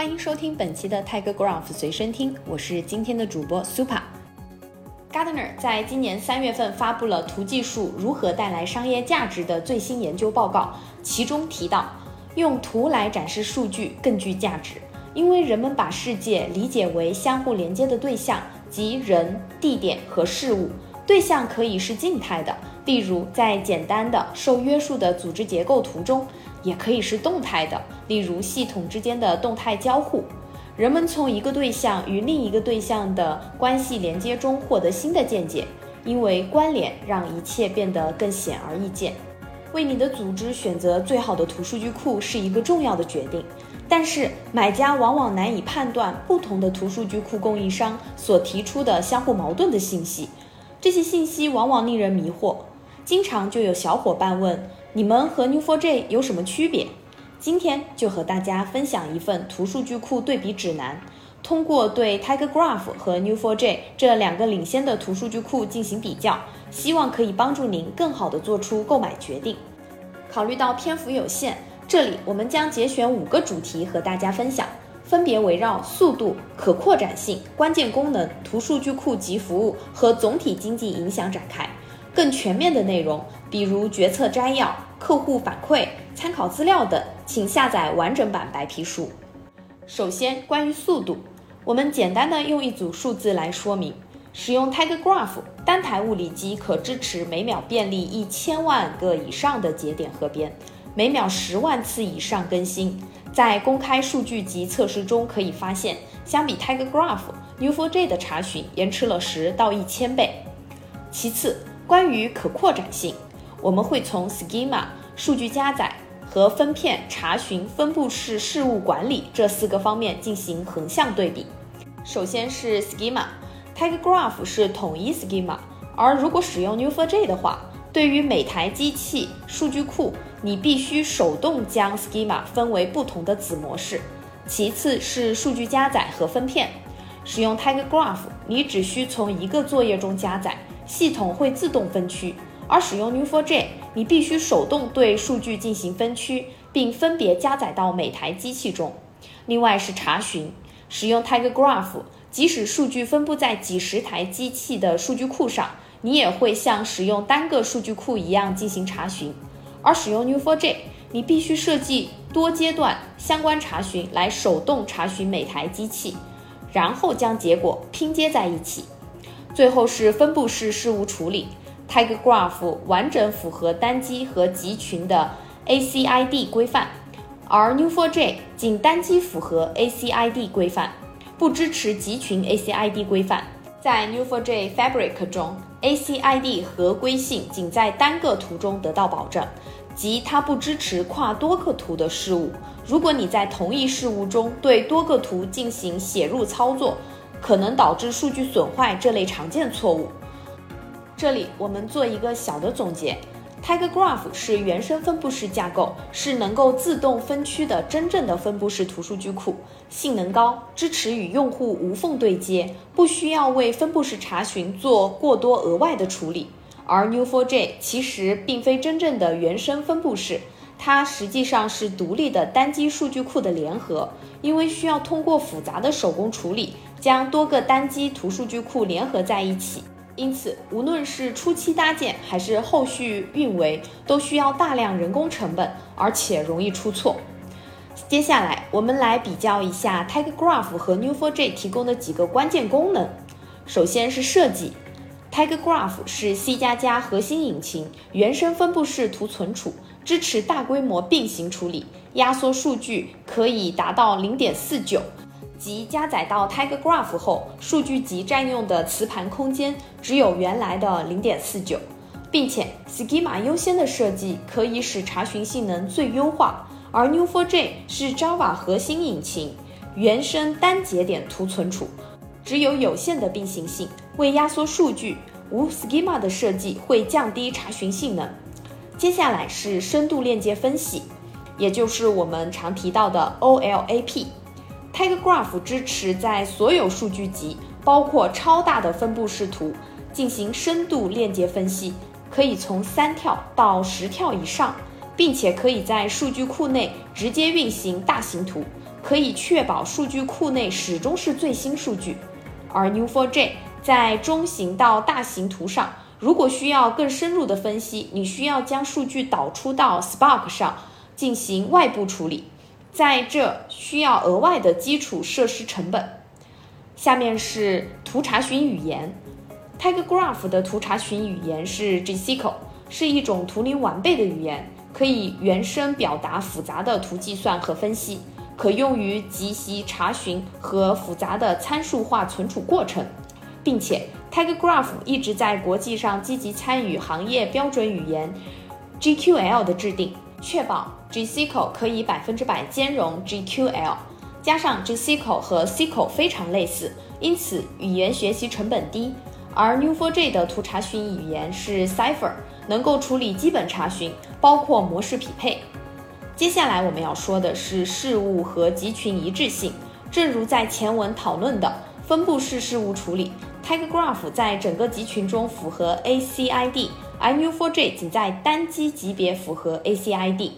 欢迎收听本期的 Tiger Graph 随身听，我是今天的主播 Super。Gardner 在今年三月份发布了图技术如何带来商业价值的最新研究报告，其中提到，用图来展示数据更具价值，因为人们把世界理解为相互连接的对象，即人、地点和事物。对象可以是静态的，例如在简单的受约束的组织结构图中；也可以是动态的，例如系统之间的动态交互。人们从一个对象与另一个对象的关系连接中获得新的见解，因为关联让一切变得更显而易见。为你的组织选择最好的图数据库是一个重要的决定，但是买家往往难以判断不同的图数据库供应商所提出的相互矛盾的信息。这些信息往往令人迷惑，经常就有小伙伴问：“你们和 Neo4j 有什么区别？”今天就和大家分享一份图数据库对比指南，通过对 Tiger Graph 和 Neo4j 这两个领先的图数据库进行比较，希望可以帮助您更好的做出购买决定。考虑到篇幅有限，这里我们将节选五个主题和大家分享。分别围绕速度、可扩展性、关键功能、图数据库及服务和总体经济影响展开。更全面的内容，比如决策摘要、客户反馈、参考资料等，请下载完整版白皮书。首先，关于速度，我们简单的用一组数字来说明：使用 Tiger Graph 单台物理机可支持每秒便利一千万个以上的节点和边，每秒十万次以上更新。在公开数据集测试中可以发现，相比 Tiger Graph、Neo4j 的查询延迟了十到一千倍。其次，关于可扩展性，我们会从 Schema、数据加载和分片查询、分布式事务管理这四个方面进行横向对比。首先是 Schema，Tiger Graph 是统一 Schema，而如果使用 Neo4j 的话，对于每台机器数据库。你必须手动将 schema 分为不同的子模式。其次是数据加载和分片。使用 Tiger Graph，你只需从一个作业中加载，系统会自动分区；而使用 Neo4j，你必须手动对数据进行分区，并分别加载到每台机器中。另外是查询。使用 Tiger Graph，即使数据分布在几十台机器的数据库上，你也会像使用单个数据库一样进行查询。而使用 Neo4j，你必须设计多阶段相关查询来手动查询每台机器，然后将结果拼接在一起。最后是分布式事务处理，Tiger Graph 完整符合单机和集群的 ACID 规范，而 Neo4j 仅单机符合 ACID 规范，不支持集群 ACID 规范。在 Neo4j Fabric 中，ACID 合规性仅在单个图中得到保证。即它不支持跨多个图的事物。如果你在同一事物中对多个图进行写入操作，可能导致数据损坏这类常见错误。这里我们做一个小的总结：Tiger Graph 是原生分布式架构，是能够自动分区的真正的分布式图数据库，性能高，支持与用户无缝对接，不需要为分布式查询做过多额外的处理。而 Neo4j 其实并非真正的原生分布式，它实际上是独立的单机数据库的联合。因为需要通过复杂的手工处理，将多个单机图数据库联合在一起，因此无论是初期搭建还是后续运维，都需要大量人工成本，而且容易出错。接下来我们来比较一下 Tiger Graph 和 Neo4j 提供的几个关键功能。首先是设计。Tiger Graph 是 C 加加核心引擎，原生分布式图存储，支持大规模并行处理，压缩数据可以达到零点四九，即加载到 Tiger Graph 后，数据集占用的磁盘空间只有原来的零点四九，并且 Schema 优先的设计可以使查询性能最优化，而 Neo4j 是 Java 核心引擎，原生单节点图存储。只有有限的并行性，为压缩数据，无 schema 的设计会降低查询性能。接下来是深度链接分析，也就是我们常提到的 OLAP。Tiger Graph 支持在所有数据集，包括超大的分布式图，进行深度链接分析，可以从三跳到十跳以上，并且可以在数据库内直接运行大型图。可以确保数据库内始终是最新数据。而 Neo4j 在中型到大型图上，如果需要更深入的分析，你需要将数据导出到 Spark 上进行外部处理，在这需要额外的基础设施成本。下面是图查询语言，TigerGraph 的图查询语言是 GSQL，是一种图灵完备的语言，可以原生表达复杂的图计算和分析，可用于集习查询和复杂的参数化存储过程，并且 TigerGraph 一直在国际上积极参与行业标准语言 GQL 的制定，确保 GSQL 可以百分之百兼容 GQL。加上 GSQL 和 SQL 非常类似，因此语言学习成本低。而 Neo4j 的图查询语言是 Cipher，能够处理基本查询，包括模式匹配。接下来我们要说的是事物和集群一致性。正如在前文讨论的分布式事务处理，TigerGraph 在整个集群中符合 ACID，而 Neo4j 仅在单机级别符合 ACID。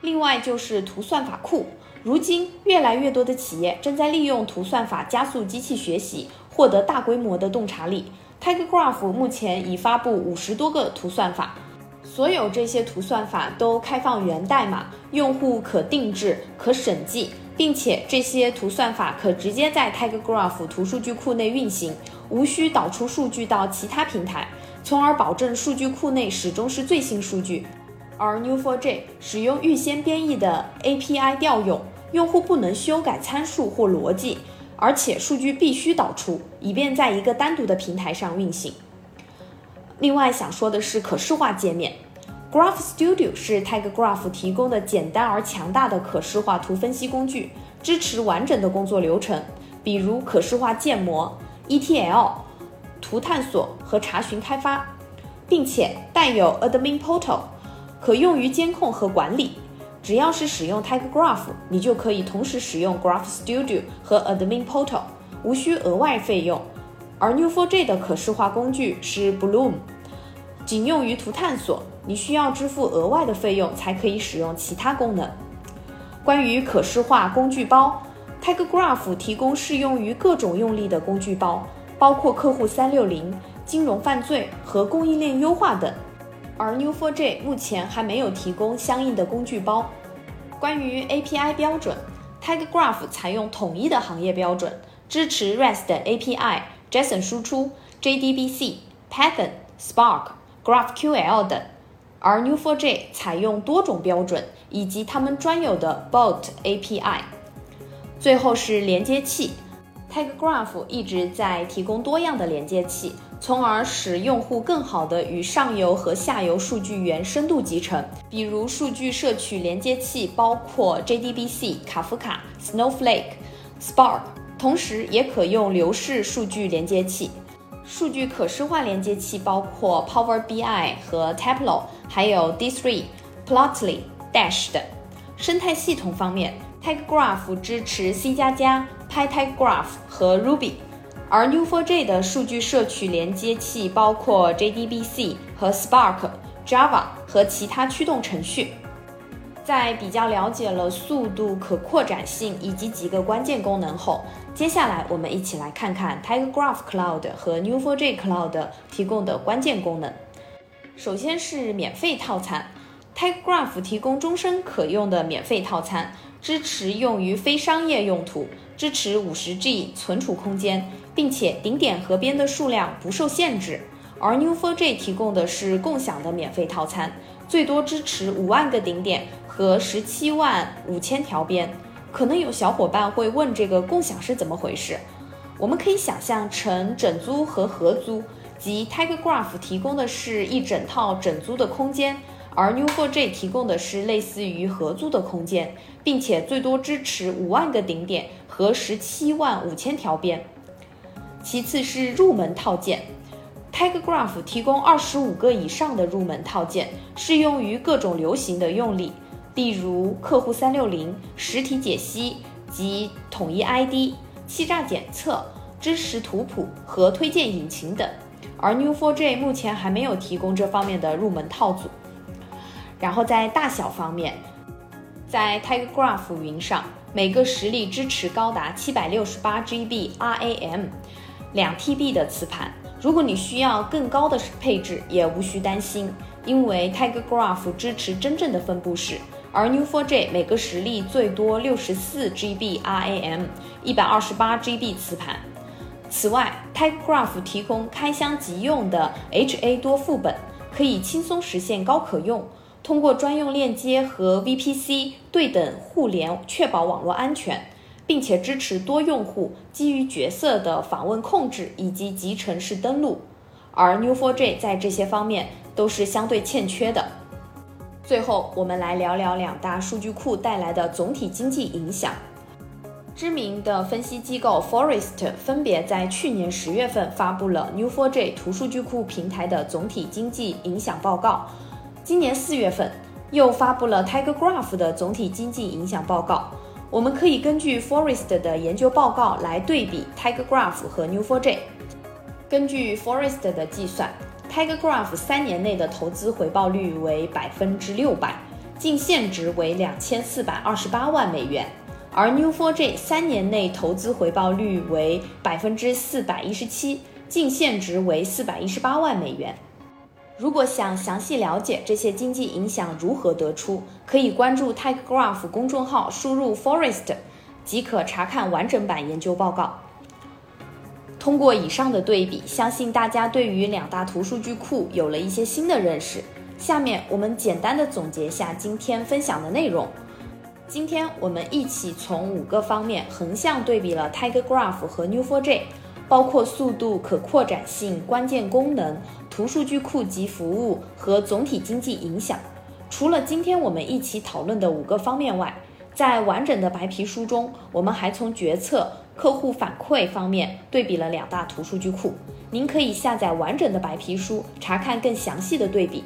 另外就是图算法库。如今，越来越多的企业正在利用图算法加速机器学习，获得大规模的洞察力。TigerGraph 目前已发布五十多个图算法，所有这些图算法都开放源代码，用户可定制、可审计，并且这些图算法可直接在 TigerGraph 图数据库内运行，无需导出数据到其他平台，从而保证数据库内始终是最新数据。而 Neo4j 使用预先编译的 API 调用。用户不能修改参数或逻辑，而且数据必须导出，以便在一个单独的平台上运行。另外想说的是可视化界面，Graph Studio 是 TigerGraph 提供的简单而强大的可视化图分析工具，支持完整的工作流程，比如可视化建模、ETL、图探索和查询开发，并且带有 Admin Portal，可用于监控和管理。只要是使用 TigerGraph，你就可以同时使用 Graph Studio 和 Admin Portal，无需额外费用。而 Neo4j 的可视化工具是 Bloom，仅用于图探索，你需要支付额外的费用才可以使用其他功能。关于可视化工具包，TigerGraph 提供适用于各种用例的工具包，包括客户360、金融犯罪和供应链优化等。而 Neo4j 目前还没有提供相应的工具包。关于 API 标准，Tegraph 采用统一的行业标准，支持 REST API、JSON 输出、JDBC、Python、Spark、GraphQL 等。而 Neo4j 采用多种标准以及他们专有的 Bolt API。最后是连接器，TigerGraph 一直在提供多样的连接器。从而使用户更好地与上游和下游数据源深度集成。比如，数据摄取连接器包括 JDBC、卡夫卡、Snowflake、Spark，同时也可用流式数据连接器。数据可视化连接器包括 Power BI 和 Tableau，还有 D3、Plotly、Dash 等。生态系统方面，TigerGraph 支持 C++ 加加、PyTigerGraph 和 Ruby。而 Neo4j 的数据摄取连接器包括 JDBC 和 Spark、Java 和其他驱动程序。在比较了解了速度、可扩展性以及几个关键功能后，接下来我们一起来看看 TigerGraph Cloud 和 Neo4j Cloud 提供的关键功能。首先是免费套餐，TigerGraph 提供终身可用的免费套餐，支持用于非商业用途，支持 50G 存储空间。并且顶点和边的数量不受限制，而 Neo4j 提供的是共享的免费套餐，最多支持五万个顶点和十七万五千条边。可能有小伙伴会问，这个共享是怎么回事？我们可以想象成整租和合租，即 TigerGraph 提供的是一整套整租的空间，而 Neo4j 提供的是类似于合租的空间，并且最多支持五万个顶点和十七万五千条边。其次是入门套件，TigerGraph 提供二十五个以上的入门套件，适用于各种流行的用例，例如客户三六零、实体解析及统一 ID、欺诈检测、知识图谱和推荐引擎等。而 Neo4j 目前还没有提供这方面的入门套组。然后在大小方面，在 TigerGraph 云上。每个实例支持高达七百六十八 GB RAM，两 TB 的磁盘。如果你需要更高的配置，也无需担心，因为 Tiger Graph 支持真正的分布式，而 New4J 每个实例最多六十四 GB RAM，一百二十八 GB 磁盘。此外，Tiger Graph 提供开箱即用的 HA 多副本，可以轻松实现高可用。通过专用链接和 VPC 对等互联，确保网络安全。并且支持多用户基于角色的访问控制以及集成式登录，而 New4J 在这些方面都是相对欠缺的。最后，我们来聊聊两大数据库带来的总体经济影响。知名的分析机构 Forest 分别在去年十月份发布了 New4J 图数据库平台的总体经济影响报告，今年四月份又发布了 Tiger Graph 的总体经济影响报告。我们可以根据 Forest 的研究报告来对比 Tiger Graph 和 New4J。根据 Forest 的计算，Tiger Graph 三年内的投资回报率为百分之六百，净现值为两千四百二十八万美元；而 New4J 三年内投资回报率为百分之四百一十七，净现值为四百一十八万美元。如果想详细了解这些经济影响如何得出，可以关注 Tiger Graph 公众号，输入 Forest 即可查看完整版研究报告。通过以上的对比，相信大家对于两大图数据库有了一些新的认识。下面我们简单的总结下今天分享的内容。今天我们一起从五个方面横向对比了 Tiger Graph 和 New4J。包括速度、可扩展性、关键功能、图数据库及服务和总体经济影响。除了今天我们一起讨论的五个方面外，在完整的白皮书中，我们还从决策、客户反馈方面对比了两大图数据库。您可以下载完整的白皮书，查看更详细的对比。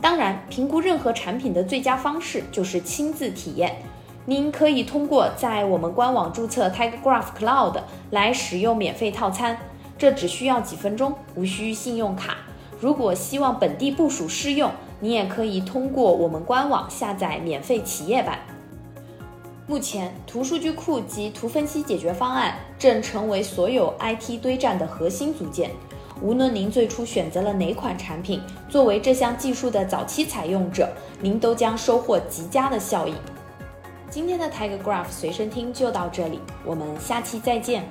当然，评估任何产品的最佳方式就是亲自体验。您可以通过在我们官网注册 Tiger Graph Cloud 来使用免费套餐，这只需要几分钟，无需信用卡。如果希望本地部署试用，你也可以通过我们官网下载免费企业版。目前，图数据库及图分析解决方案正成为所有 IT 堆栈的核心组件。无论您最初选择了哪款产品，作为这项技术的早期采用者，您都将收获极佳的效益。今天的 Tiger Graph 随身听就到这里，我们下期再见。